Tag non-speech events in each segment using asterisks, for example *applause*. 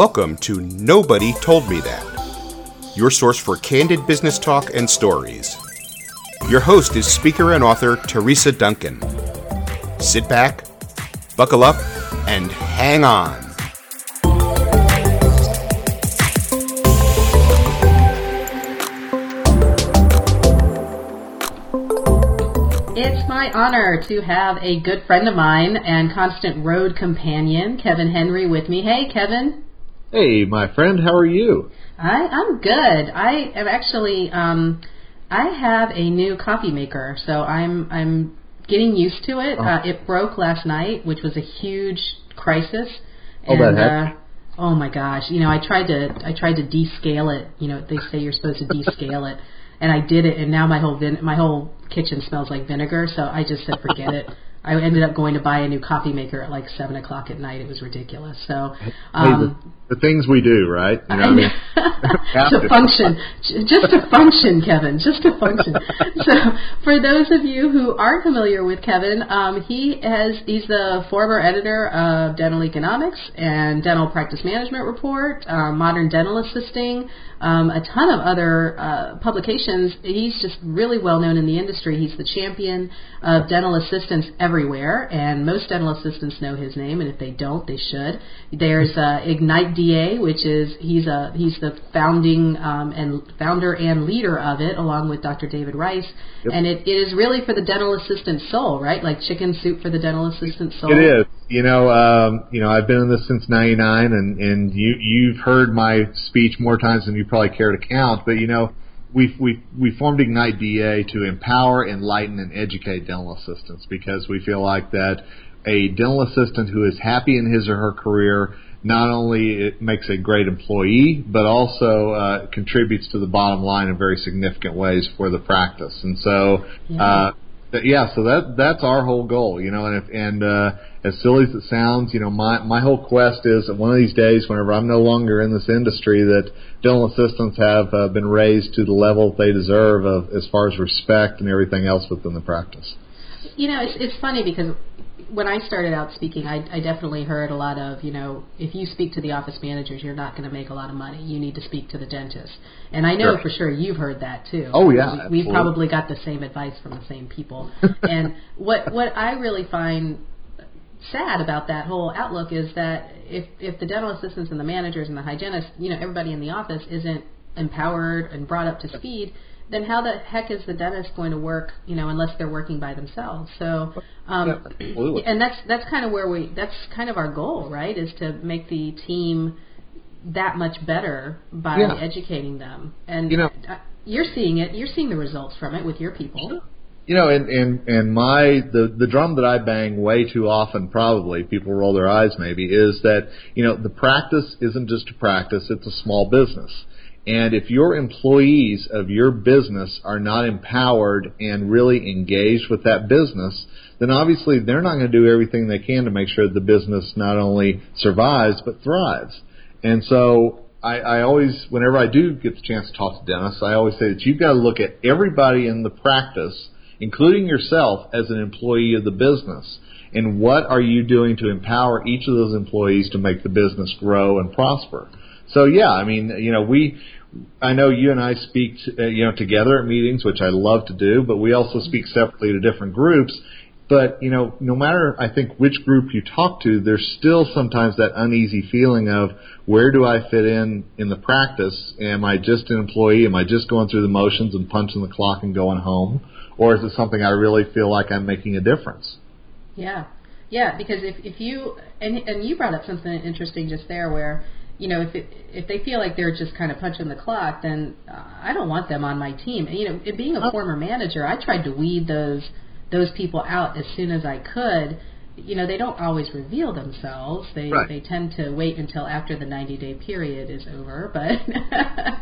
Welcome to Nobody Told Me That, your source for candid business talk and stories. Your host is speaker and author Teresa Duncan. Sit back, buckle up, and hang on. It's my honor to have a good friend of mine and constant road companion, Kevin Henry, with me. Hey, Kevin. Hey, my friend, how are you? I I'm good. I am actually um I have a new coffee maker, so I'm I'm getting used to it. Oh. Uh, it broke last night, which was a huge crisis. Oh, that and uh oh my gosh, you know, I tried to I tried to descale it. You know, they say you're supposed to descale it. *laughs* And I did it, and now my whole vin- my whole kitchen smells like vinegar. So I just said, forget it. I ended up going to buy a new coffee maker at like seven o'clock at night. It was ridiculous. So, um, the, things we do, right? You know, I I mean, *laughs* to to. function, just to function, Kevin, just to function. so, for those of you who aren't familiar with Kevin, um, he has he's the former editor of Dental Economics and Dental Practice Management Report, uh, Modern Dental Assisting, um, a ton of other uh, publications. He's just really well known in the industry. He's the champion of dental assistants everywhere, and most dental assistants know his name, and if they don't, they should. There's uh, Ignite DA, which is he's a he's the founding um, and founder and leader of it, along with Dr. David Rice, Yep. and it, it is really for the dental assistant soul, right? Like chicken soup for the dental assistant soul. It is. You know, um, you know, I've been in this since '99, and and you you've heard my speech more times than you probably care to count. But you know, we we we formed Ignite DA to empower, enlighten, and educate dental assistants because we feel like that a dental assistant who is happy in his or her career not only it makes a great employee, but also uh, contributes to the bottom line in very significant ways for the practice. And so, Yeah. uh, Th- yeah, so that that's our whole goal, you know. And if and uh, as silly as it sounds, you know, my my whole quest is that one of these days, whenever I'm no longer in this industry, that dental assistants have uh, been raised to the level that they deserve of as far as respect and everything else within the practice. You know, it's it's funny because when I started out speaking, I, I definitely heard a lot of, you know, if you speak to the office managers, you're not going to make a lot of money. You need to speak to the dentist. And I know Sure. for sure you've heard that too. Oh, yeah, we, we've probably got the same advice from the same people. *laughs* and what what I really find sad about that whole outlook is that if if the dental assistants and the managers and the hygienists, you know, everybody in the office isn't empowered and brought up to speed, then how the heck is the dentist going to work, you know, unless they're working by themselves? So, um, Yeah, and that's that's kind of where we that's kind of our goal, right? Is to make the team that much better by Yeah. educating them. And You know- you're seeing it. You're seeing the results from it with your people. You know, and and and my the the drum that I bang way too often, probably people roll their eyes maybe, is that you know the practice isn't just a practice; it's a small business. And if your employees of your business are not empowered and really engaged with that business, then obviously they're not going to do everything they can to make sure the business not only survives but thrives. And so I, I always, whenever I do get the chance to talk to dentists, I always say that you've got to look at everybody in the practice, including yourself as an employee of the business. And what are you doing to empower each of those employees to make the business grow and prosper? So yeah, I mean, you know, we, I know you and I speak, uh, you know, together at meetings, which I love to do, but we also speak separately to different groups. But you know, no matter I think which group you talk to, there's still sometimes that uneasy feeling of where do I fit in in the practice? Am I just an employee? Am I just going through the motions and punching the clock and going home, or is it something I really feel like I'm making a difference? Yeah, yeah. Because if if you and and you brought up something interesting just there, where you know if it, if they feel like they're just kind of punching the clock, then uh, I don't want them on my team. And, you know, it, being a former manager, I tried to weed those those people out as soon as I could. You know, they don't always reveal themselves. They Right. they tend to wait until after the 90 day period is over. But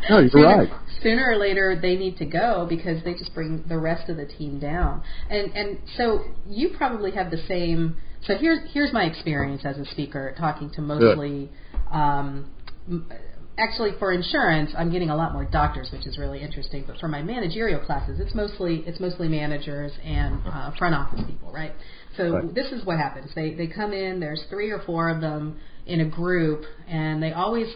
No, you're *laughs* sooner, right. sooner or later they need to go because they just bring the rest of the team down. And and so you probably have the same. So here's here's my experience as a speaker talking to mostly um, actually for insurance, I'm getting a lot more doctors, which is really interesting. But for my managerial classes, it's mostly it's mostly managers and uh, front office people, right? So Right. this is what happens. They they come in. There's three or four of them in a group, and they always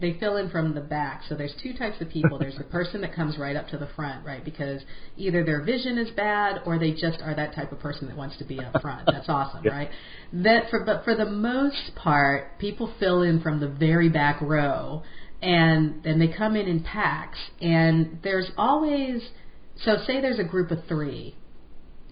they fill in from the back. So there's two types of people. There's the person that comes right up to the front, right? Because either their vision is bad or they just are that type of person that wants to be up front. That's awesome, Yeah. right? That for but for the most part, people fill in from the very back row and then they come in in packs and there's always so say there's a group of 3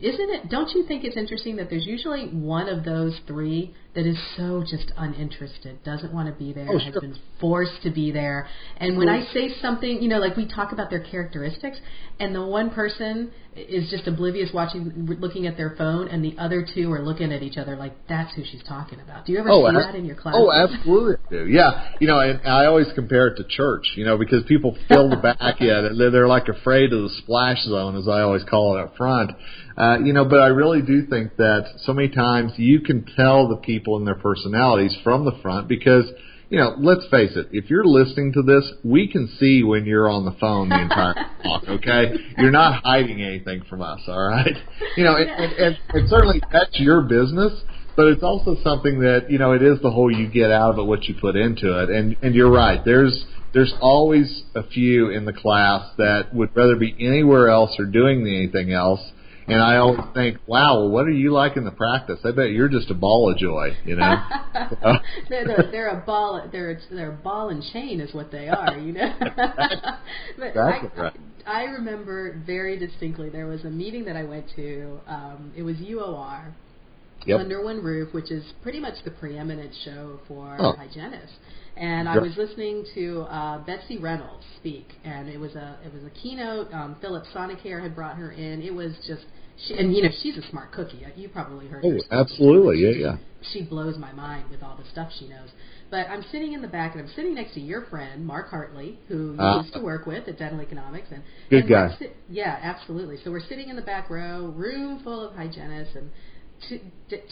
isn't it don't you think it's interesting that there's usually one of those three that is so just uninterested doesn't want to be there Oh, has sure. been forced to be there and when i say something you know like we talk about their characteristics and the one person is just oblivious watching looking at their phone and the other two are looking at each other like that's who she's talking about do you ever see ab- that in your class Oh, absolutely. Yeah. You know, and I always compare it to church, you know, because people fill the back and they're, they're like afraid of the splash zone, as I always call it up front. Uh, you know, but I really do think that so many times you can tell the people and their personalities from the front because, you know, let's face it, if you're listening to this, we can see when you're on the phone the entire *laughs* talk, okay? You're not hiding anything from us, all right? You know, and, and, and, and certainly that's your business, but it's also something that, you know, it is the whole you get out of it what you put into it. And and you're right. There's there's always a few in the class that would rather be anywhere else or doing anything else. And I always think, wow, what are you like in the practice? I bet you're just a ball of joy, you know? *laughs* they're, they're, they're a ball. They're they're a ball and chain is what they are. You know. *laughs* but Exactly I, right. I remember very distinctly. There was a meeting that I went to. Um, it was UOR. Yep. Under One Roof, which is pretty much the preeminent show for Oh. hygienists. And I was listening to uh, Betsy Reynolds speak, and it was a it was a keynote. Um, Philip Sonicare had brought her in. It was just, she, and you know she's a smart cookie. You probably heard. Oh, absolutely. Yeah, yeah. She blows my mind with all the stuff she knows. But I'm sitting in the back, and I'm sitting next to your friend Mark Hartley, who you Ah. used to work with at Dental Economics, and Good and guy. sit- yeah, absolutely. So we're sitting in the back row, room full of hygienists, and two,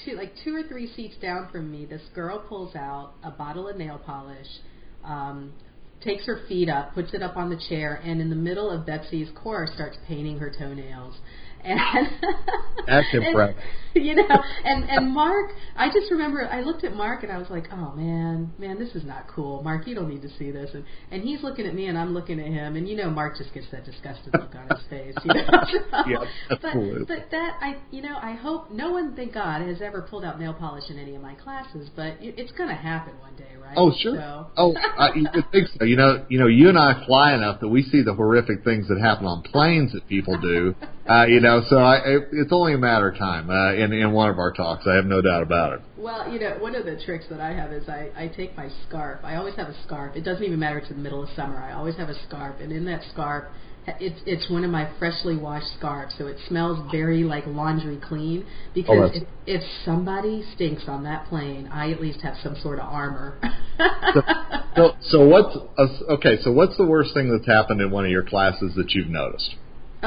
two, like two or three seats down from me, this girl pulls out a bottle of nail polish, um, takes her feet up, puts it up on the chair, and in the middle of Betsy's course starts painting her toenails. And *laughs* That's and, impressive. You know, and and Mark, I just remember I looked at Mark and I was like, oh man, man, this is not cool. Mark, you don't need to see this. And and he's looking at me and I'm looking at him, and you know, Mark just gets that disgusted look on his face. You know? *laughs* Yeah, but absolutely. but that I you know I hope no one, thank God, has ever pulled out nail polish in any of my classes, but it, it's going to happen one day, right? Oh sure. So. Oh, I, you would think so. You know, you know, you and I fly enough that we see the horrific things that happen on planes that people do. *laughs* Uh, you know, so I, it, it's only a matter of time. Uh, in in one of our talks, I have no doubt about it. Well, you know, one of the tricks that I have is I, I take my scarf. I always have a scarf. It doesn't even matter it's the middle of summer. I always have a scarf, and in that scarf, it's it's one of my freshly washed scarves, so it smells very like laundry clean. Because Oh, if, if somebody stinks on that plane, I at least have some sort of armor. So, so what's uh, okay? So what's the worst thing that's happened in one of your classes that you've noticed?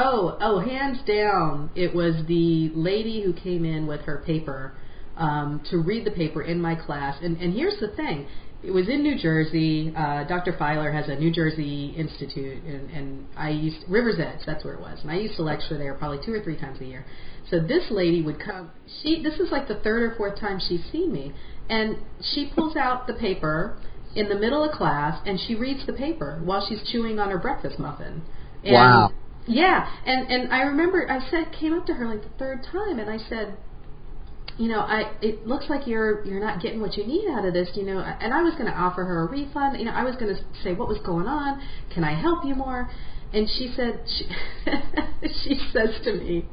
Oh, oh, hands down, it was the lady who came in with her paper um, to read the paper in my class. And, and here's the thing: it was in New Jersey. Uh, Dr. Filer has a New Jersey institute, and, and I used Rivers Edge. That's where it was, and I used to lecture there probably two or three times a year. So this lady would come. She this is like the third or fourth time she's seen me, and she pulls out the paper in the middle of class, and she reads the paper while she's chewing on her breakfast muffin. And Wow. Yeah, and and I remember I said came up to her like the third time, and I said, you know, I it looks like you're you're not getting what you need out of this, you know. And I was going to offer her a refund. You know, I was going to say what was going on. Can I help you more? And she said she *laughs* she says to me.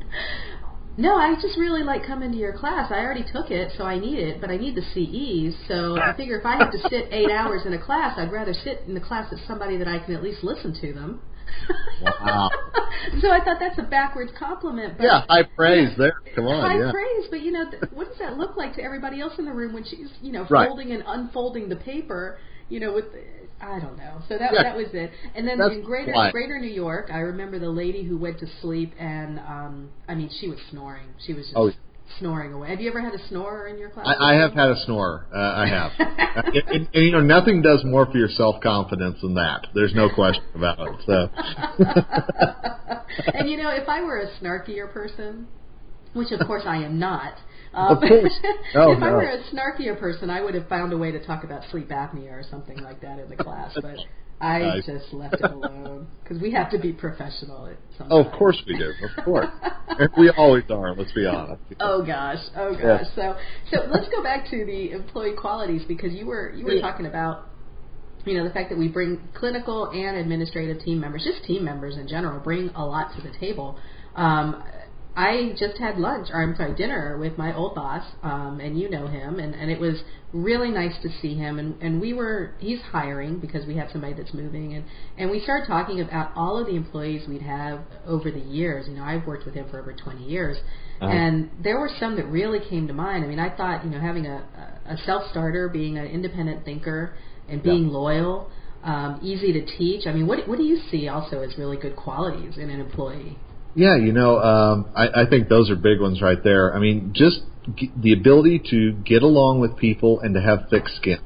No, I just really like coming to your class. I already took it, so I need it, but I need the CEs. So I figure if I have to sit eight hours in a class, I'd rather sit in the class with somebody that I can at least listen to them. Wow. *laughs* so I thought that's a backwards compliment. But Yeah, high praise there. Come on, high yeah. praise, but you know, th- what does that look like to everybody else in the room when she's, you know, Right. folding and unfolding the paper, you know, with, the, I don't know. So that Yeah. that was it. And then That's in Greater why. Greater New York, I remember the lady who went to sleep, and um, I mean, she was snoring. She was just Oh. Snoring away. Have you ever had a snorer in your class? I, I have had a snorer. Uh, I have, and, and, and you know nothing does more for your self confidence than that. There's no question about it. So. *laughs* and you know, if I were a snarkier person, which of course I am not. Um, of course. *laughs* Oh, if no. I were a snarkier person, I would have found a way to talk about sleep apnea or something like that in the class. But I *laughs* Nice. just left it alone because we have to be professional. At some Oh, of course we do. Of *laughs* course, And we always are. Let's be honest. Oh gosh, oh gosh. Yeah. So so let's go back to the employee qualities because you were you were Yeah. talking about you know the fact that we bring clinical and administrative team members, just team members in general, bring a lot to the table. Um, I just had lunch, or I'm sorry, dinner with my old boss, um, and you know him, and, and it was really nice to see him. And, and we were, he's hiring because we have somebody that's moving, and, and we started talking about all of the employees we'd have over the years. You know, I've worked with him for over 20 years, Uh-huh. and there were some that really came to mind. I mean, I thought, you know, having a, a self starter, being an independent thinker, and being loyal, um, easy to teach. I mean, what what do you see also as really good qualities in an employee? Yeah, you know, um, I, I think those are big ones right there. I mean, just g- the ability to get along with people and to have thick skin.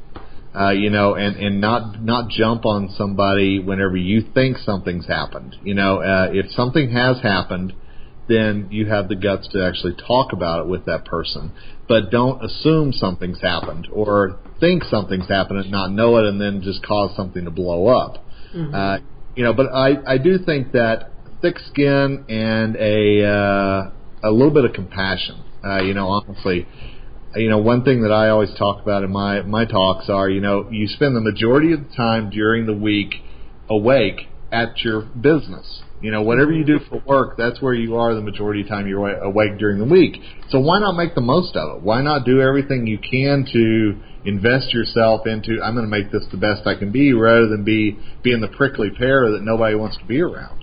Uh, you know, and and not not jump on somebody whenever you think something's happened. You know, uh, if something has happened, then you have the guts to actually talk about it with that person. But don't assume something's happened or think something's happened and not know it, and then just cause something to blow up. Uh, you know, but I I do think that thick skin and a uh, a little bit of compassion. Uh, you know, honestly, you know, one thing that I always talk about in my my talks are, you know, you spend the majority of the time during the week awake at your business. You know, whatever you do for work, that's where you are the majority of the time you're awake during the week. So why not make the most of it? Why not do everything you can to invest yourself into I'm going to make this the best I can be rather than be being the prickly pear that nobody wants to be around.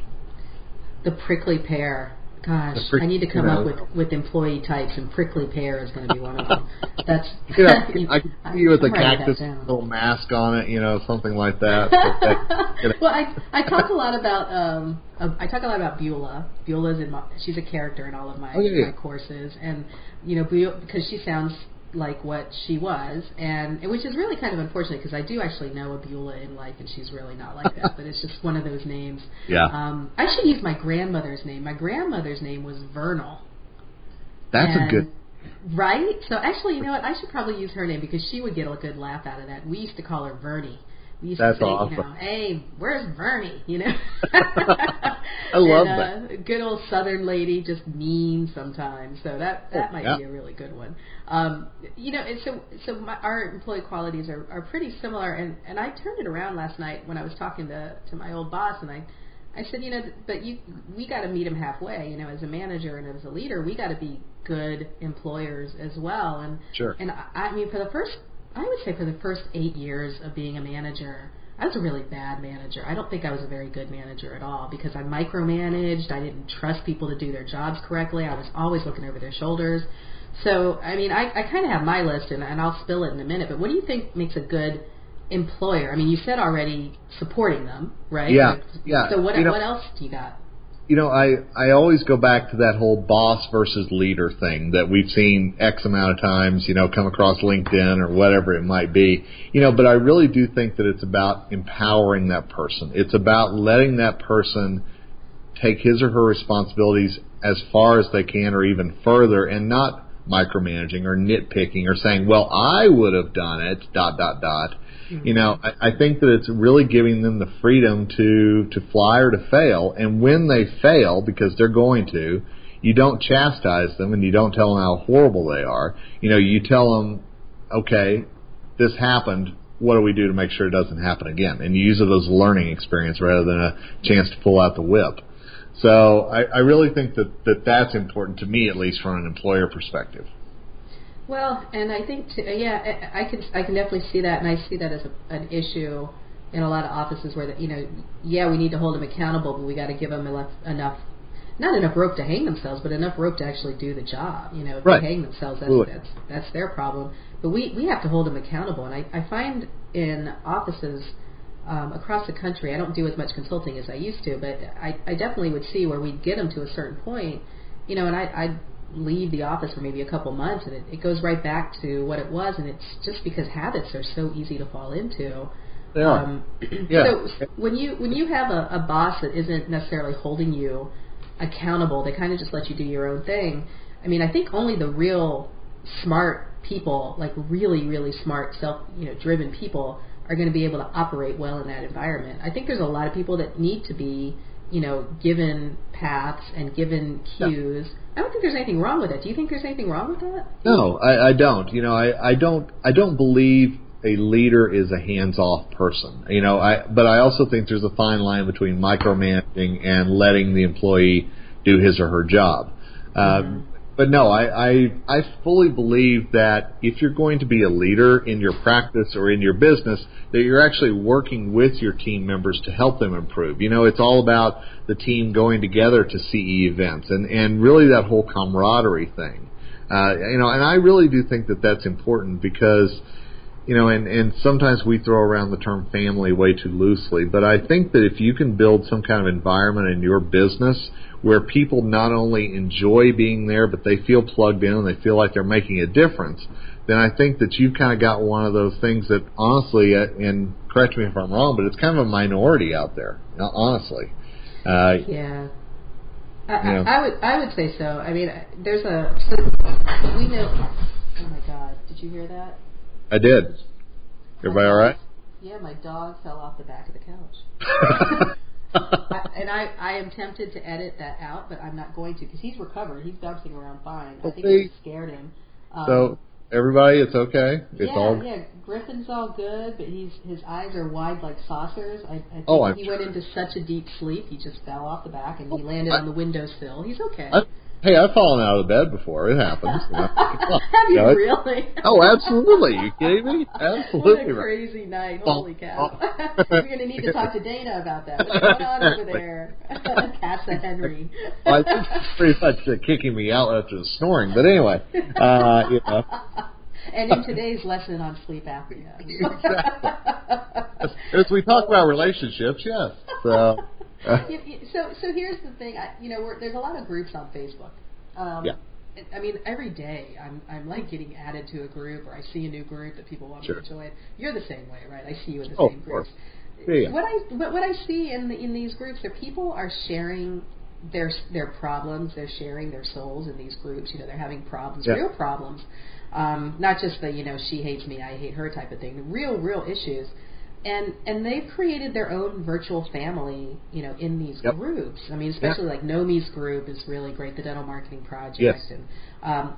The prickly pear. Gosh, prick- I need to come you know. up with with employee types, and prickly pear is going to be one of them. That's *laughs* *laughs* You know, I can see you with a I'm writing cactus little mask on it, you know, something like that. *laughs* That- you know, well, I I talk a lot about um uh, I talk a lot about Beulah. Beulah's in my she's a character in all of my Oh, yeah, yeah. my courses, and you know Beulah, because she sounds like what she was, and which is really kind of unfortunate because I do actually know a Beulah in life, and she's really not like that. *laughs* but it's just one of those names. Yeah. Um, I should use my grandmother's name. My grandmother's name was Vernal. that's a good. Right? So actually, you know what? I should probably use her name because she would get a good laugh out of that. We used to call her Vernie. We used That's to say, awesome. you know, hey, where's Vernie? You know. *laughs* *laughs* I love and, uh, Good old Southern lady, just mean sometimes. So that that might Yeah. be a really good one. Um, you know, and so so my, our employee qualities are, are pretty similar. And and I turned it around last night when I was talking to to my old boss, and I I said, you know, but you we got to meet him halfway. You know, as a manager and as a leader, we got to be good employers as well. And Sure. and I, I mean, for the first, I would say for the first eight years of being a manager, I was a really bad manager. I don't think I was a very good manager at all because I micromanaged. I didn't trust people to do their jobs correctly. I was always looking over their shoulders. So, I mean, I, I kind of have my list, and, and I'll spill it in a minute. But what do you think makes a good employer? I mean, you said already supporting them, right? Yeah, yeah. So what You know- what else do you got? You know, I I always go back to that whole boss versus leader thing that we've seen X amount of times. You know, come across LinkedIn or whatever it might be. You know, but I really do think that it's about empowering that person. It's about letting that person take his or her responsibilities as far as they can or even further and not micromanaging or nitpicking or saying, well, I would have done it, dot, dot, dot. Mm-hmm. You know, I, I think that it's really giving them the freedom to, to fly or to fail. And when they fail, because they're going to, you don't chastise them and you don't tell them how horrible they are. You know, you tell them, okay, this happened. What do we do to make sure it doesn't happen again? And you use it as a learning experience rather than a chance to pull out the whip. So I, I really think that, that that's important to me, at least from an employer perspective. Well, and I think to, yeah, I I can I can definitely see that, and I see that as a, an issue in a lot of offices where that you know, yeah, we need to hold them accountable, but we got to give them enough enough. Not enough rope to hang themselves, but enough rope to actually do the job. You know, if Right. they hang themselves, that's, Absolutely. that's that's their problem. But we we have to hold them accountable, and I I find in offices um, across the country, I don't do as much consulting as I used to, but I I definitely would see where we'd get them to a certain point, you know, and I I leave the office for maybe a couple months and it, it goes right back to what it was and it's just because habits are so easy to fall into They are. um, *clears throat* Yeah. so when you when you have a, a boss that isn't necessarily holding you accountable they kind of just let you do your own thing i mean i think only the real smart people like really really smart self you know driven people are going to be able to operate well in that environment i think there's a lot of people that need to be you know given paths and given cues i don't think there's anything wrong with it do you think there's anything wrong with that No, I, I don't. You know, I, I don't I don't believe a leader is a hands off person. You know, I but I also think there's a fine line between micromanaging and letting the employee do his or her job. Uh, But no, I, I I fully believe that if you're going to be a leader in your practice or in your business, that you're actually working with your team members to help them improve. You know, it's all about the team going together to CE events and and really that whole camaraderie thing. Uh, you know, and I really do think that that's important because, you know, and, and sometimes we throw around the term family way too loosely, but I think that if you can build some kind of environment in your business where people not only enjoy being there, but they feel plugged in and they feel like they're making a difference, then I think that you've kind of got one of those things that honestly, uh, and correct me if I'm wrong, but it's kind of a minority out there, uh, honestly. Uh, Yeah. I. I, I would I would say so. I mean, there's a so we know. Oh my God! Did you hear that? I did. Everybody all right? Yeah, my dog fell off the back of the couch. *laughs* I, and I I am tempted to edit that out, but I'm not going to because he's recovered. He's bouncing around fine. I think it scared him. Um, so, everybody, it's okay? It's yeah, all yeah. Griffin's all good, but he's his eyes are wide like saucers. I, I think Oh, I'm he sure. went into such a deep sleep, he just fell off the back and he landed I- on the windowsill. He's okay. I, hey, I've fallen out of bed before. It happens. *laughs* you know. Have you know, really? Oh, absolutely. You kidding me? *laughs* What Absolutely. a right. crazy night! Holy cow! *laughs* We're gonna need to talk to Dana about that. What's going on over there, Casa Henry? Well, I think she's pretty much uh, kicking me out after the snoring. But anyway, uh, you know. and in today's lesson on sleep apnea. As, as we talk about relationships, yes. So, *laughs* You- you- so so here's the thing. I, you know, we're, there's a lot of groups on Facebook. Um, Yeah. I mean, every day I'm I'm like getting added to a group, or I see a new group that people want Sure. me to join. You're the same way, right? I see you in the Oh, same of course. groups. Yeah, yeah. What I what, what I see in the, in these groups are people are sharing their their problems. They're sharing their souls in these groups. You know, they're having problems, Yeah. real problems, um, not just the you know she hates me, I hate her type of thing. Real real issues. And and they've created their own virtual family, you know, in these Yep. groups. I mean, especially like Nomi's group is really great, the Dental Marketing Project, Yes. and um,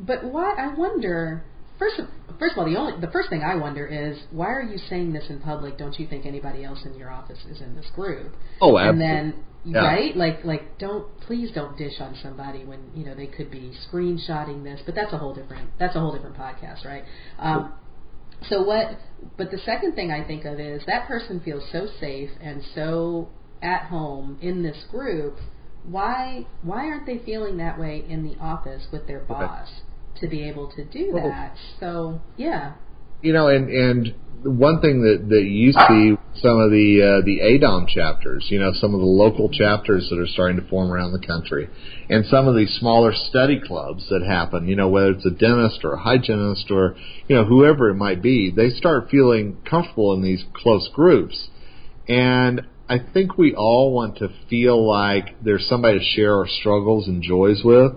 but why? I wonder. First, of, first of all, the only the first thing I wonder is why are you saying this in public? Don't you think anybody else in your office is in this group? oh, absolutely. And then, Yeah. right? Like, like, don't please don't dish on somebody when you know they could be screenshotting this. But that's a whole different that's a whole different podcast, right? Um, so what? But the second thing I think of is that person feels so safe and so at home in this group. Why why aren't they feeling that way in the office with their boss to be able to do Well- that? So yeah, you know, and and one thing that that you see some of the uh, the AADOM chapters, you know, some of the local chapters that are starting to form around the country, and some of these smaller study clubs that happen, you know, whether it's a dentist or a hygienist or you know whoever it might be, they start feeling comfortable in these close groups, and I think we all want to feel like there's somebody to share our struggles and joys with.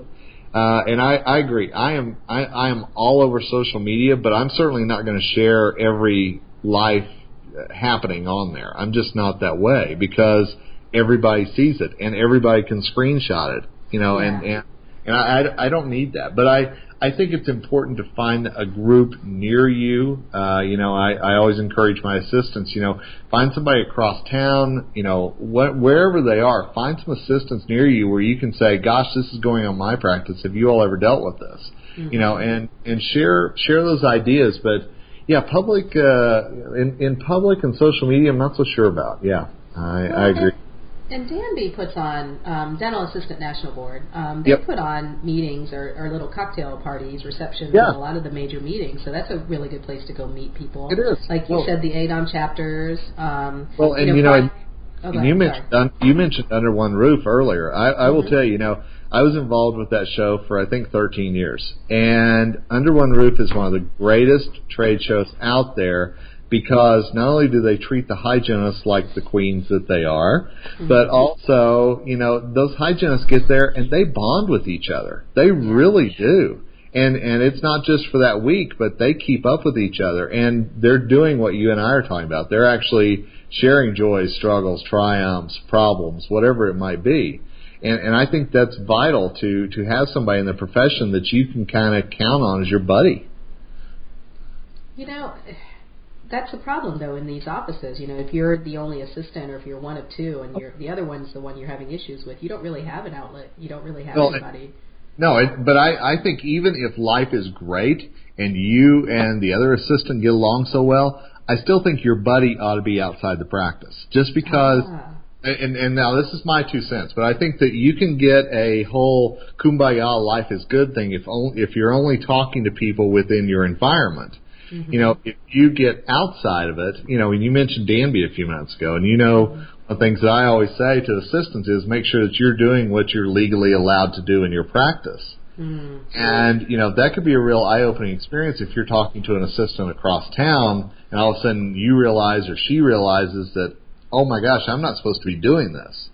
Uh, and I, I agree. I am I, I am all over social media, but I'm certainly not going to share every life uh, happening on there. I'm just not that way because everybody sees it and everybody can screenshot it. You know, and Yeah. and and I, I, I don't need that. But I I think it's important to find a group near you. Uh, you know, I, I always encourage my assistants. You know, find somebody across town. You know, wh- wherever they are, find some assistants near you where you can say, "Gosh, this is going on my practice. Have you all ever dealt with this?" You know, and and share share those ideas. But yeah, public uh, in in public and social media, I'm not so sure about. Yeah, I, I agree. And DANB puts on um, Dental Assistant National Board. Um, they Yep. put on meetings or, or little cocktail parties, receptions, Yeah. and a lot of the major meetings. So that's a really good place to go meet people. It is. Like you Well- said, the AADOM chapters. Um, Well, and you know, you know, find- Oh, and you mentioned un, you mentioned Under One Roof earlier. I, I will mm-hmm. tell you, you know, I was involved with that show for I think 13 years, and Under One Roof is one of the greatest trade shows out there because not only do they treat the hygienists like the queens that they are, mm-hmm. but also, you know, those hygienists get there and they bond with each other. They really do. And and it's not just for that week, but they keep up with each other and they're doing what you and I are talking about. They're actually sharing joys, struggles, triumphs, problems, whatever it might be. And and I think that's vital to to have somebody in the profession that you can kind of count on as your buddy. You know, that's the problem though in these offices. You know, if you're the only assistant or if you're one of two and you're the other one's the one you're having issues with, you don't really have an outlet. You don't really have well, anybody. No, it, but I, I think even if life is great and you and the other assistant get along so well, I still think your buddy ought to be outside the practice. Just because ah. and and now this is my two cents, but I think that you can get a whole kumbaya life is good thing if only if you're only talking to people within your environment. Mm-hmm. You know, if you get outside of it, you know, and you mentioned DANB a few minutes ago, and you know, one of the things that I always say to assistants is make sure that you're doing what you're legally allowed to do in your practice. Mm-hmm. And, you know, that could be a real eye opening experience if you're talking to an assistant across town and all of a sudden you realize or she realizes that, oh my gosh, I'm not supposed to be doing this.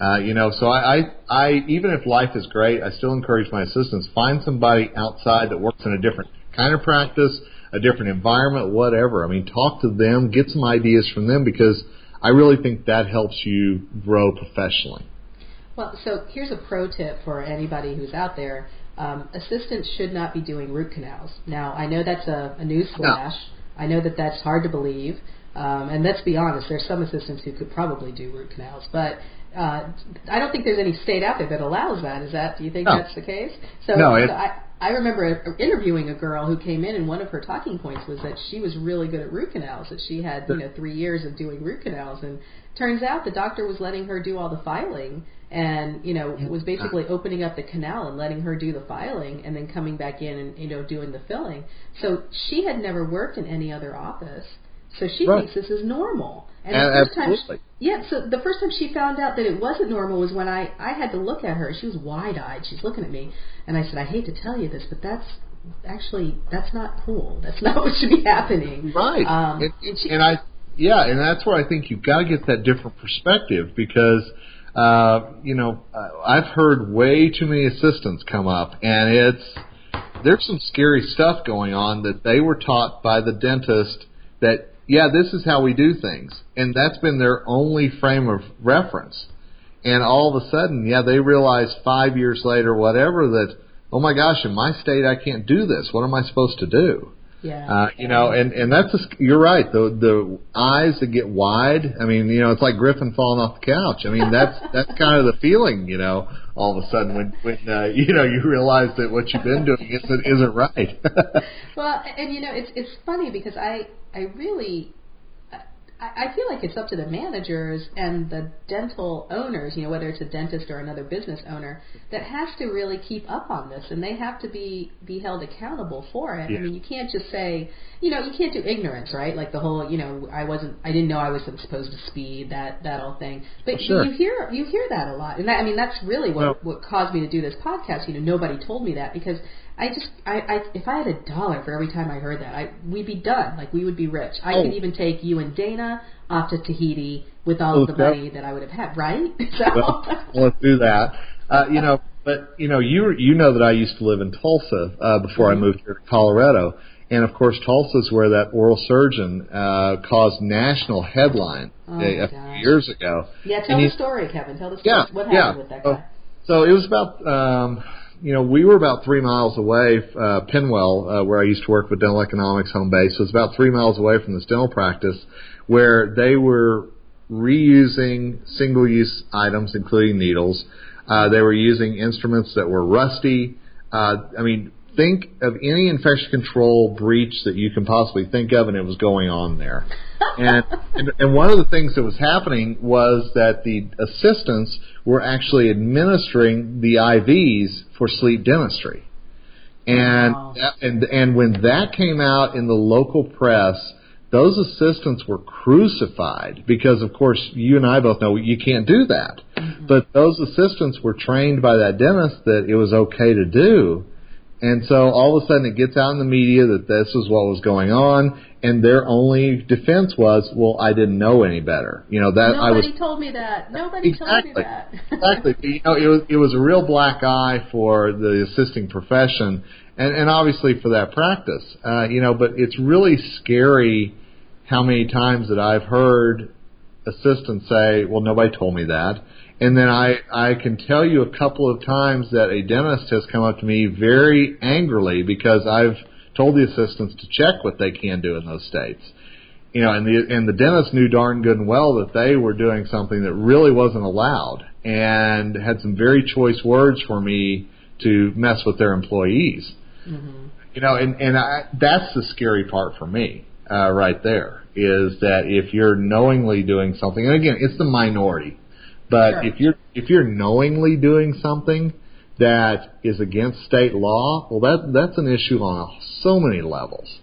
Uh, you know, so I, I, I, even if life is great, I still encourage my assistants find somebody outside that works in a different kind of practice, a different environment, whatever. I mean, talk to them, get some ideas from them because I really think that helps you grow professionally. Well, so here's a pro tip for anybody who's out there. Um, assistants should not be doing root canals. Now, I know that's a, a news flash. No. I know that that's hard to believe. Um, and let's be honest, there's some assistants who could probably do root canals, but uh, I don't think there's any state out there that allows that. Is that? Do you think no. that's the case? So, no, so I, I remember interviewing a girl who came in, and one of her talking points was that she was really good at root canals. That she had, you know, three years of doing root canals, and turns out the doctor was letting her do all the filing, and you know, was basically opening up the canal and letting her do the filing, and then coming back in and you know doing the filling. So she had never worked in any other office, so she right. thinks this is normal. And the first Absolutely. Time yeah, so the first time she found out that it wasn't normal was when I I had to look at her. She was wide-eyed. She's looking at me, and I said, "I hate to tell you this, but that's actually that's not cool. That's *laughs* not what should be happening." Right. Um, and, and, she, and I yeah, and that's where I think you've got to get that different perspective because. Uh, you know, I've heard way too many assistants come up, and it's there's some scary stuff going on that they were taught by the dentist that yeah, this is how we do things. And that's been their only frame of reference. And all of a sudden, yeah, they realize five years later, whatever, that, oh my gosh, in my state, I can't do this. What am I supposed to do? Yeah. Uh, you know, and and that's a, you're right. The the eyes that get wide. I mean, you know, it's like Griffin falling off the couch. I mean, that's *laughs* that's kind of the feeling. You know, all of a sudden when when uh, *laughs* you know you realize that what you've been doing isn't isn't right. *laughs* well, and you know, it's it's funny because I I really I feel like it's up to the managers and the dental owners, you know, whether it's a dentist or another business owner, that has to really keep up on this, and they have to be be held accountable for it. Yeah. I mean, you can't just say, you know, you can't do ignorance, right? Like the whole, you know, I wasn't, I didn't know I was supposed to speed that that whole thing. But sure. you hear you hear that a lot, and that, I mean, that's really what well, what caused me to do this podcast. You know, nobody told me that because I just, I, I, if I had a dollar for every time I heard that, I, we'd be done. Like we would be rich. I oh. could even take you and Dana off to Tahiti with all of the money that I would have had, right? *laughs* so. Well, let's do that. Uh, you know, but you know, you you know that I used to live in Tulsa uh, before mm-hmm. I moved here to Colorado, and of course, Tulsa is where that oral surgeon uh, caused national headline oh, a, a few years ago. Yeah, tell and the story, Kevin. Tell the story. Yeah, what happened yeah. with that guy? So, so it was about. Um, you know, we were about three miles away, uh, PennWell, uh, where I used to work with Dental Economics home base. So it's about three miles away from this dental practice where they were reusing single use items, including needles. Uh, they were using instruments that were rusty. Uh, I mean, think of any infection control breach that you can possibly think of, and it was going on there. *laughs* and, and and one of the things that was happening was that the assistants were actually administering the IVs for sleep dentistry. And wow. and and when that came out in the local press, those assistants were crucified because, of course, you and I both know you can't do that. Mm-hmm. But those assistants were trained by that dentist that it was okay to do. And so all of a sudden it gets out in the media that this is what was going on, and their only defense was, "Well, I didn't know any better." You know that Nobody I was. told me that. Nobody exactly, told me that. exactly. You know, it was it was a real black eye for the assisting profession, and and obviously for that practice. Uh, you know, but it's really scary how many times that I've heard assistants say, "Well, nobody told me that." And then I, I can tell you a couple of times that a dentist has come up to me very angrily because I've told the assistants to check what they can do in those states. You know, and the and the dentist knew darn good and well that they were doing something that really wasn't allowed, and had some very choice words for me to mess with their employees. Mm-hmm. You know, and and I, that's the scary part for me uh, right there is that if you're knowingly doing something, and again, it's the minority, but sure. if you're if you're knowingly doing something that is against state law, well, that that's an issue on so many levels.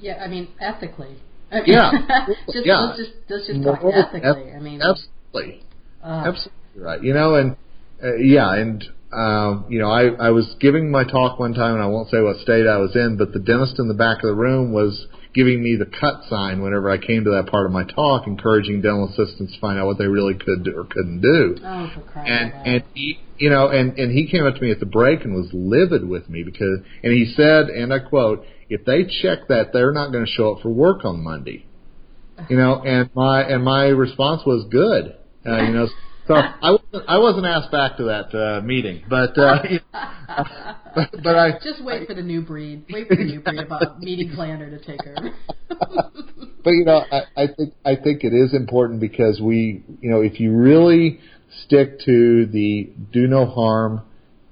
Yeah, I mean ethically. I mean, yeah, *laughs* just, yeah. Let's just let's just talk ethically. I mean, absolutely, uh, absolutely right. You know, and uh, yeah, and um, you know, I, I was giving my talk one time, and I won't say what state I was in, but the dentist in the back of the room was giving me the cut sign whenever I came to that part of my talk, encouraging dental assistants to find out what they really could do or couldn't do. Oh, for crying and and he, you know, and and he came up to me at the break and was livid with me because, and he said, and I quote, "If they check that, they're not going to show up for work on Monday." You know, and my and my response was good. Uh, you know. So *laughs* I wasn't, I wasn't asked back to that uh, meeting, but, uh, *laughs* but but I just wait I, for the new breed. Wait for the new breed about meeting planner to take over. *laughs* but you know, I, I think I think it is important because we, you know, if you really stick to the do no harm,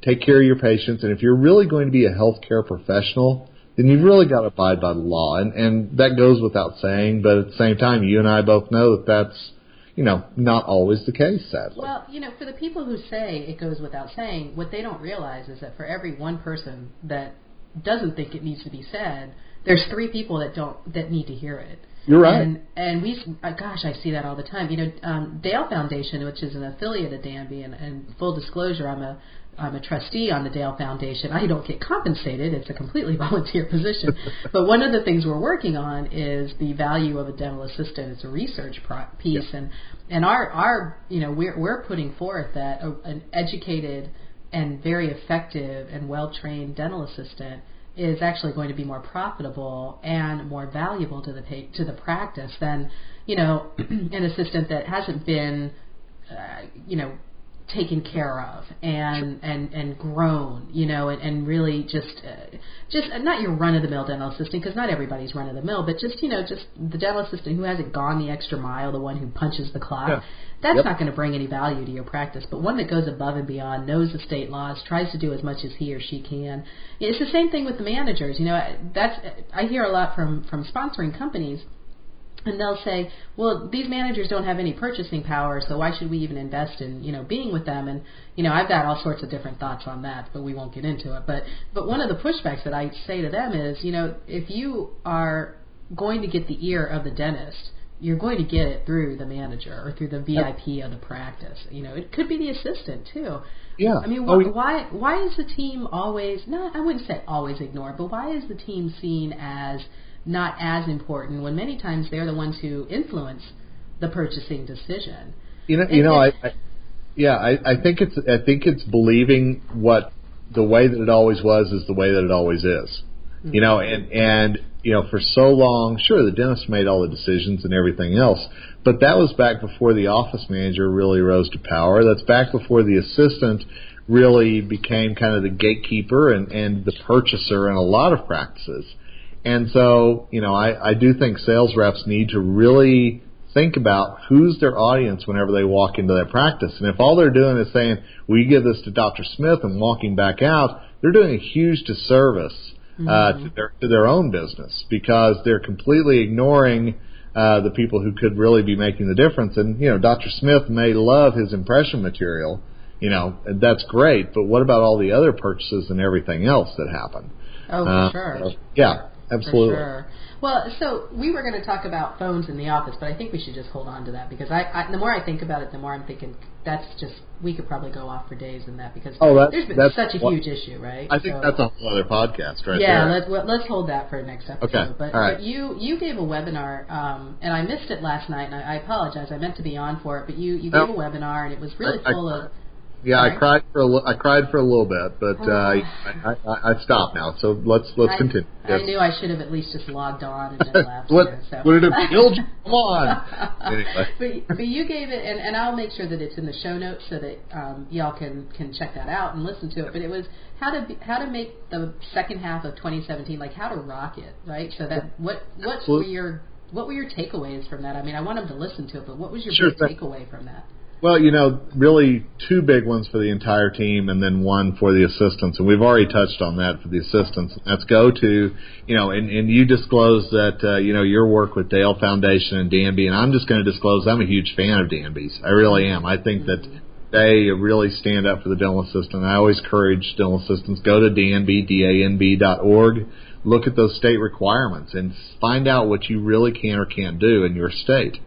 take care of your patients, and if you're really going to be a healthcare professional, then you've really got to abide by the law, and and that goes without saying. But at the same time, you and I both know that that's you know, not always the case, sadly. Well, you know, for the people who say it goes without saying, what they don't realize is that for every one person that doesn't think it needs to be said, there's three people that don't that need to hear it. You're right. And, and we, uh, gosh, I see that all the time. You know, um, Dale Foundation, which is an affiliate of DANB, and, and full disclosure, I'm a I'm a trustee on the Dale Foundation. I don't get compensated; it's a completely *laughs* volunteer position. but one of the things we're working on is the value of a dental assistant. It's a research pro- piece, yeah. and and our our you know we're we're putting forth that a, an educated and very effective and well trained dental assistant is actually going to be more profitable and more valuable to the pay, to the practice than you know *clears throat* an assistant that hasn't been uh, you know taken care of and and and grown, you know, and, and really just uh, just uh, not your run of the mill dental assistant because not everybody's run of the mill, but just you know just the dental assistant who hasn't gone the extra mile, the one who punches the clock. Yeah. That's yep. not going to bring any value to your practice. But one that goes above and beyond, knows the state laws, tries to do as much as he or she can. It's the same thing with the managers. You know, that's I hear a lot from from sponsoring companies and they'll say, well, these managers don't have any purchasing power, so why should we even invest in, you know, being with them? And you know, I've got all sorts of different thoughts on that, but we won't get into it. But but one of the pushbacks that I say to them is, you know, if you are going to get the ear of the dentist, you're going to get it through the manager or through the VIP of the practice. You know, it could be the assistant too. Yeah. I mean, oh, why why is the team always? not? I wouldn't say always ignored, but why is the team seen as not as important when many times they're the ones who influence the purchasing decision. You know, you know, I, I yeah, I, I think it's I think it's believing what the way that it always was is the way that it always is. Mm-hmm. You know, and and you know, for so long, sure, the dentist made all the decisions and everything else, but that was back before the office manager really rose to power. That's back before the assistant really became kind of the gatekeeper and, and the purchaser in a lot of practices. And so, you know, I, I do think sales reps need to really think about who's their audience whenever they walk into their practice. And if all they're doing is saying, "We give this to Dr. Smith," and walking back out, they're doing a huge disservice uh, mm-hmm. to their to their own business because they're completely ignoring uh, the people who could really be making the difference. And you know, Dr. Smith may love his impression material, you know, and that's great. But what about all the other purchases and everything else that happen? Oh, uh, sure. yeah. Absolutely. Sure. Well, so we were going to talk about phones in the office, but I think we should just hold on to that because I, I the more I think about it, the more I'm thinking that's just we could probably go off for days in that because oh, that, there's been that's, such a huge issue, right? I think so, that's a whole other podcast, right yeah, there. let's well, let's hold that for next episode. Okay. But, All right. but you you gave a webinar, um, and I missed it last night, and I, I apologize. I meant to be on for it, but you you gave a webinar, and it was really I- I- full of Yeah, Sorry? I cried for a I cried for a little bit, but uh, Oh. I, I I stopped now. So let's let's I, continue. I Yes. knew I should have at least just logged on and then left. *laughs* what here, so. would it have killed you? *laughs* Come on. Anyway. but, but you gave it, and, and I'll make sure that it's in the show notes so that um, y'all can can check that out and listen to it. But it was how to be, how to make the second half of 2017 like how to rock it, right? So that what what were your what were your takeaways from that? I mean, I want them to listen to it, but what was your Sure big takeaway from that? Well, you know, really two big ones for the entire team, and then one for the assistants. And we've already touched on that for the assistants. That's go to, you know, and, and you disclosed that, uh, you know, your work with Dale Foundation and DANB, and I'm just going to disclose I'm a huge fan of DANB's. I really am. I think that they really stand up for the dental assistant. I always encourage dental assistants go to DANB, D-A-N-B dot org, look at those state requirements, and find out what you really can or can't do in your state.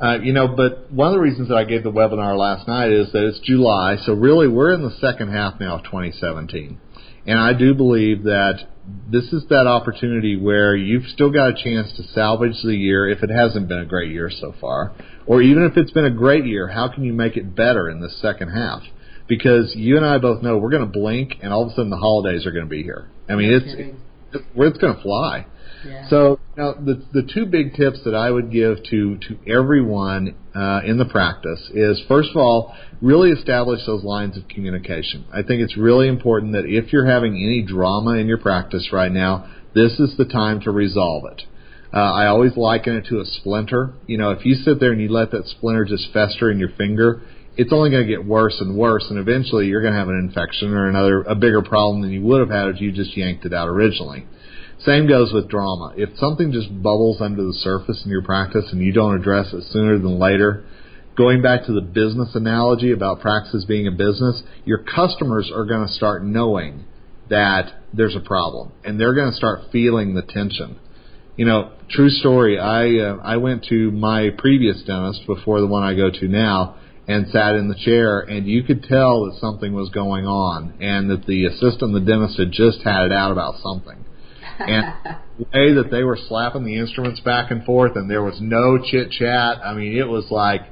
Uh, you know, but one of the reasons that I gave the webinar last night is that it's July, so really we're in the second half now of 2017. And I do believe that this is that opportunity where you've still got a chance to salvage the year if it hasn't been a great year so far. Or even if it's been a great year, how can you make it better in the second half? Because you and I both know we're going to blink and all of a sudden the holidays are going to be here. I mean, it's, it's, it's going to fly. So now the the two big tips that I would give to to everyone uh, in the practice is first of all really establish those lines of communication. I think it's really important that if you're having any drama in your practice right now, this is the time to resolve it. Uh, I always liken it to a splinter. You know, if you sit there and you let that splinter just fester in your finger, it's only going to get worse and worse, and eventually you're going to have an infection or another a bigger problem than you would have had if you just yanked it out originally. Same goes with drama. If something just bubbles under the surface in your practice and you don't address it sooner than later, going back to the business analogy about practices being a business, your customers are going to start knowing that there's a problem and they're going to start feeling the tension. You know, true story. I uh, I went to my previous dentist before the one I go to now and sat in the chair and you could tell that something was going on and that the assistant the dentist had just had it out about something and the way that they were slapping the instruments back and forth and there was no chit chat i mean it was like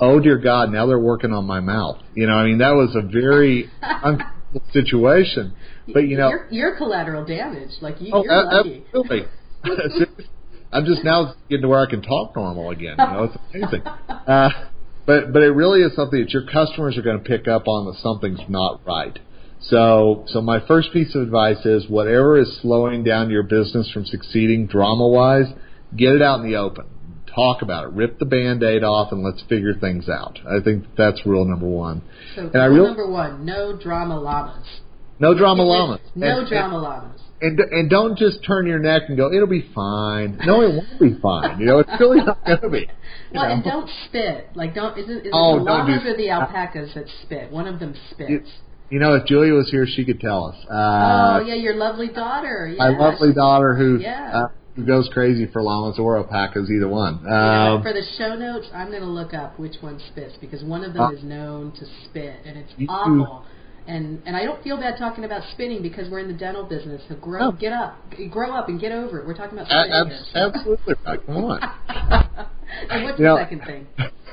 oh dear god now they're working on my mouth you know i mean that was a very *laughs* uncomfortable situation but you know you're, you're collateral damage. Like you, oh you're lucky. absolutely *laughs* i'm just now getting to where i can talk normal again you know it's amazing *laughs* uh but but it really is something that your customers are going to pick up on that something's not right so, so my first piece of advice is whatever is slowing down your business from succeeding drama wise, get it out in the open. Talk about it. Rip the band aid off and let's figure things out. I think that's rule number one. So And I rule real- number one: no drama llamas. No drama llamas. *laughs* No And- drama llamas. And, and don't just turn your neck and go, it'll be fine. No, it won't be fine. You know, it's really not going to be. *laughs* Well, know? and don't spit. Like, don't. Is it, is it Oh, the don't do- or the alpacas that spit? One of them spits. You know, if Julia was here, she could tell us. Uh, oh yeah, your lovely daughter. Yeah. my lovely daughter who Yeah. uh, who goes crazy for llamas or alpacas, either one. Um, for the show notes, I'm going to look up which one spits because one of them Uh, is known to spit, and it's You- awful. And and I don't feel bad talking about spitting because we're in the dental business. So grow, Oh. get up, grow up, and get over it. We're talking about spitting abs- here. absolutely right. Come on. *laughs* and what's You the know- second thing?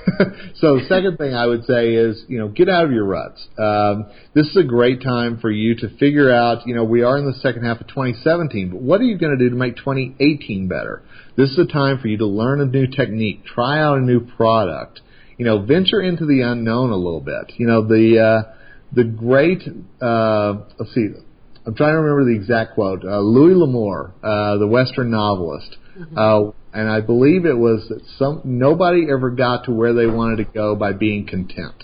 *laughs* so the second thing I would say is, you know, get out of your ruts. Um, this is a great time for you to figure out, you know, we are in the second half of 2017, but what are you going to do to make 2018 better? This is a time for you to learn a new technique, try out a new product, you know, venture into the unknown a little bit. You know, the, uh, the great, uh, let's see, I'm trying to remember the exact quote. Uh, Louis L'Amour, uh, the Western novelist, uh, Uh, and I believe it was that some nobody ever got to where they wanted to go by being content.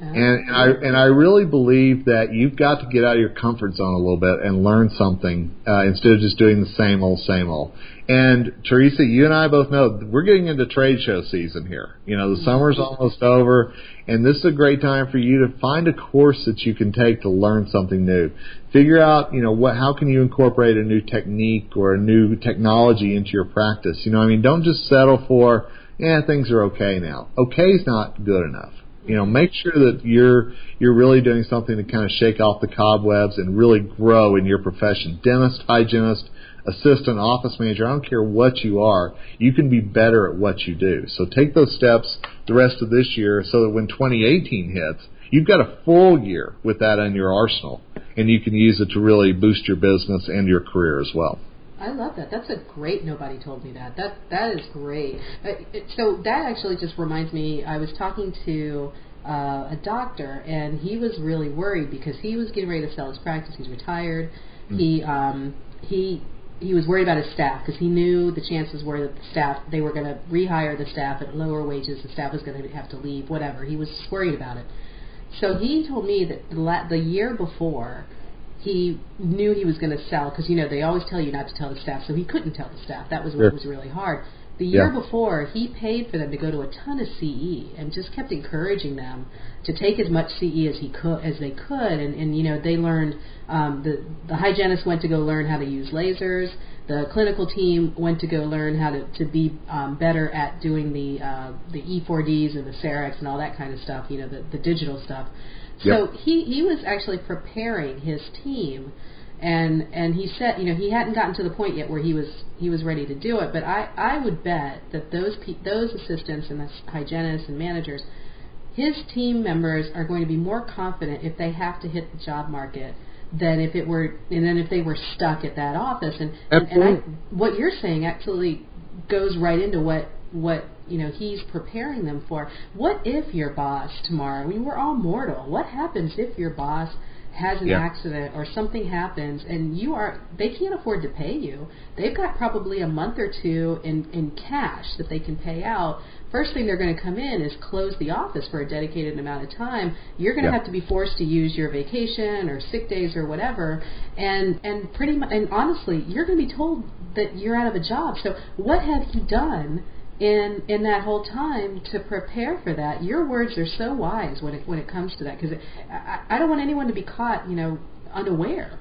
And, and I and I really believe that you've got to get out of your comfort zone a little bit and learn something uh, instead of just doing the same old, same old. And Teresa, you and I both know we're getting into trade show season here. You know, the summer's almost over, and this is a great time for you to find a course that you can take to learn something new. Figure out, you know, what how can you incorporate a new technique or a new technology into your practice. You know, I mean, don't just settle for, yeah, things are okay now. Okay is not good enough you know, make sure that you're you're really doing something to kind of shake off the cobwebs and really grow in your profession. Dentist, hygienist, assistant, office manager, I don't care what you are, you can be better at what you do. So take those steps the rest of this year so that when 2018 hits, you've got a full year with that in your arsenal and you can use it to really boost your business and your career as well. I love that. That's a great. Nobody told me that. That that is great. Uh, so that actually just reminds me. I was talking to uh, a doctor, and he was really worried because he was getting ready to sell his practice. He's retired. Mm-hmm. He um, he he was worried about his staff because he knew the chances were that the staff they were going to rehire the staff at lower wages. The staff was going to have to leave. Whatever. He was worried about it. So he told me that the, la- the year before he knew he was going to sell because you know they always tell you not to tell the staff, so he couldn't tell the staff. That was what was really hard. The year yeah. before, he paid for them to go to a ton of CE and just kept encouraging them to take as much CE as he could as they could. And, and you know they learned um, the the hygienist went to go learn how to use lasers. The clinical team went to go learn how to to be um, better at doing the uh, the E4Ds and the CERECs and all that kind of stuff. You know the the digital stuff. So he he was actually preparing his team, and and he said you know he hadn't gotten to the point yet where he was he was ready to do it. But I I would bet that those pe- those assistants and the hygienists and managers, his team members are going to be more confident if they have to hit the job market than if it were and then if they were stuck at that office and and, and I, what you're saying absolutely goes right into what what you know he's preparing them for. What if your boss tomorrow? I mean, we're all mortal. What happens if your boss has an yeah. accident or something happens and you are they can't afford to pay you they've got probably a month or two in in cash that they can pay out first thing they're going to come in is close the office for a dedicated amount of time you're going to yeah. have to be forced to use your vacation or sick days or whatever and and pretty much and honestly you're going to be told that you're out of a job so what have you done in in that whole time to prepare for that. Your words are so wise when it when it comes to that because I, I don't want anyone to be caught, you know, unaware.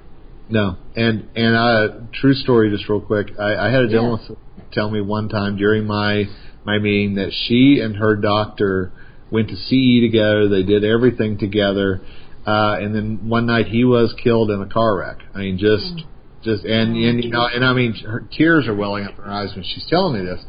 No, and and uh, true story, just real quick. I, I had a dental yeah. tell me one time during my my meeting that she and her doctor went to CE together. They did everything together, uh, and then one night he was killed in a car wreck. I mean, just. Mm. Just and and you know and I mean her tears are welling up in her eyes when she's telling me this,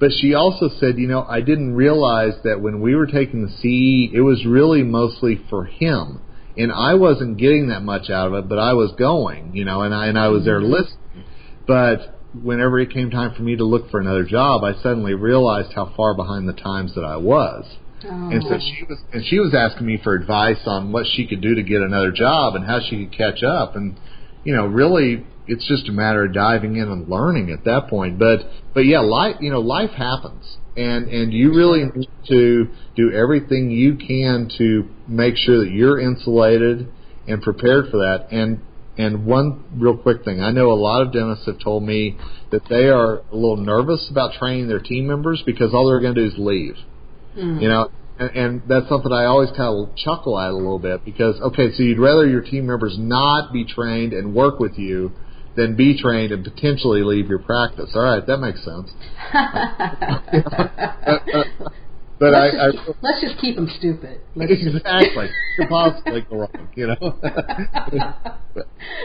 but she also said, you know, I didn't realize that when we were taking the CE, it was really mostly for him. And I wasn't getting that much out of it, but I was going, you know, and I, and I was there mm-hmm. listening. But whenever it came time for me to look for another job, I suddenly realized how far behind the times that I was. Oh. And so she was, and she was asking me for advice on what she could do to get another job and how she could catch up. And, you know, really, it's just a matter of diving in and learning at that point. But but yeah, life you know life happens, and and you really need to do everything you can to make sure that you're insulated and prepared for that. And and one real quick thing, I know a lot of dentists have told me that they are a little nervous about training their team members because all they're going to do is leave. Mm. You know, and, and that's something I always kind of chuckle at a little bit because okay, so you'd rather your team members not be trained and work with you then be trained and potentially leave your practice. All right, that makes sense. *laughs* but let's I, just, I, let's just keep them stupid. Let's exactly, could possibly go wrong, you know. *laughs*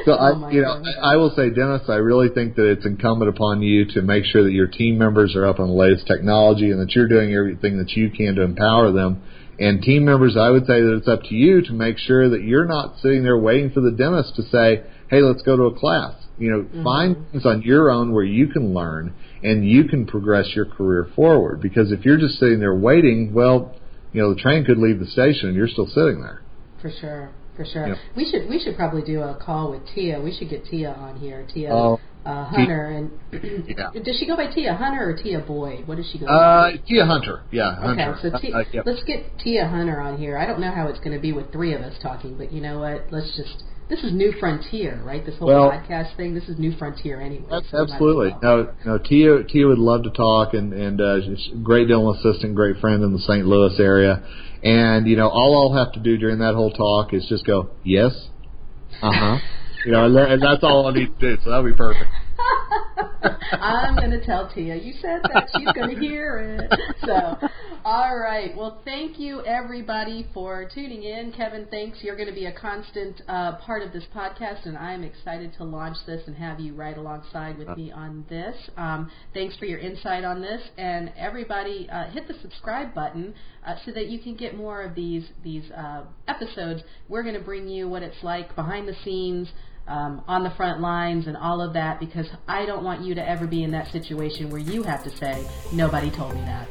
so oh I, you know, I, I will say, dentists, I really think that it's incumbent upon you to make sure that your team members are up on the latest technology and that you're doing everything that you can to empower them. And team members, I would say that it's up to you to make sure that you're not sitting there waiting for the dentist to say, "Hey, let's go to a class." You know, mm-hmm. find things on your own where you can learn and you can progress your career forward. Because if you're just sitting there waiting, well, you know, the train could leave the station and you're still sitting there. For sure. For sure. We should we should probably do a call with Tia. We should get Tia on here. Tia Oh, uh, Hunter and Yeah. *clears throat* does she go by Tia Hunter or Tia Boyd? What does she go Uh, by? Tia Hunter. Yeah, Hunter. Okay, so Tia, Uh, yep. let's get Tia Hunter on here. I don't know how it's going to be with three of us talking, but you know what? Let's just this is new frontier, right? This whole Well- podcast thing. This is new frontier anyway. So we might as Absolutely. No, no. Tia, Tia would love to talk, and and uh, she's a great dental assistant, great friend in the St. Louis area. And you know, all I'll have to do during that whole talk is just go, yes, uh huh. you know, and, that- and that's all I need to do. So that'll be perfect. *laughs* I'm going to tell Tia. You said that. She's going to hear it. So, all right. Well, thank you, everybody, for tuning in. Kevin, thanks. You're going to be a constant uh, part of this podcast, and I'm excited to launch this and have you right alongside with me on this. Um, thanks for your insight on this. And everybody, uh, hit the subscribe button uh, so that you can get more of these, these uh, episodes. We're going to bring you what it's like behind the scenes um, on the front lines and all of that because I don't want you to ever be in that situation where you have to say, nobody told me that.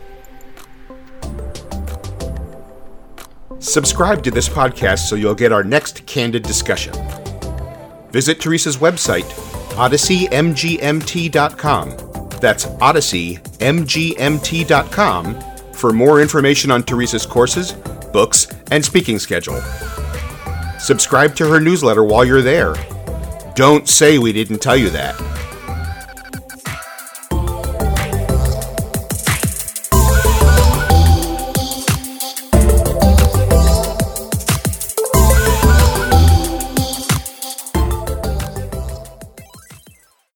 Subscribe to this podcast so you'll get our next candid discussion. Visit Teresa's website, odysseymgmt.com. That's odysseymgmt.com for more information on Teresa's courses, books, and speaking schedule. Subscribe to her newsletter while you're there. Don't say we didn't tell you that.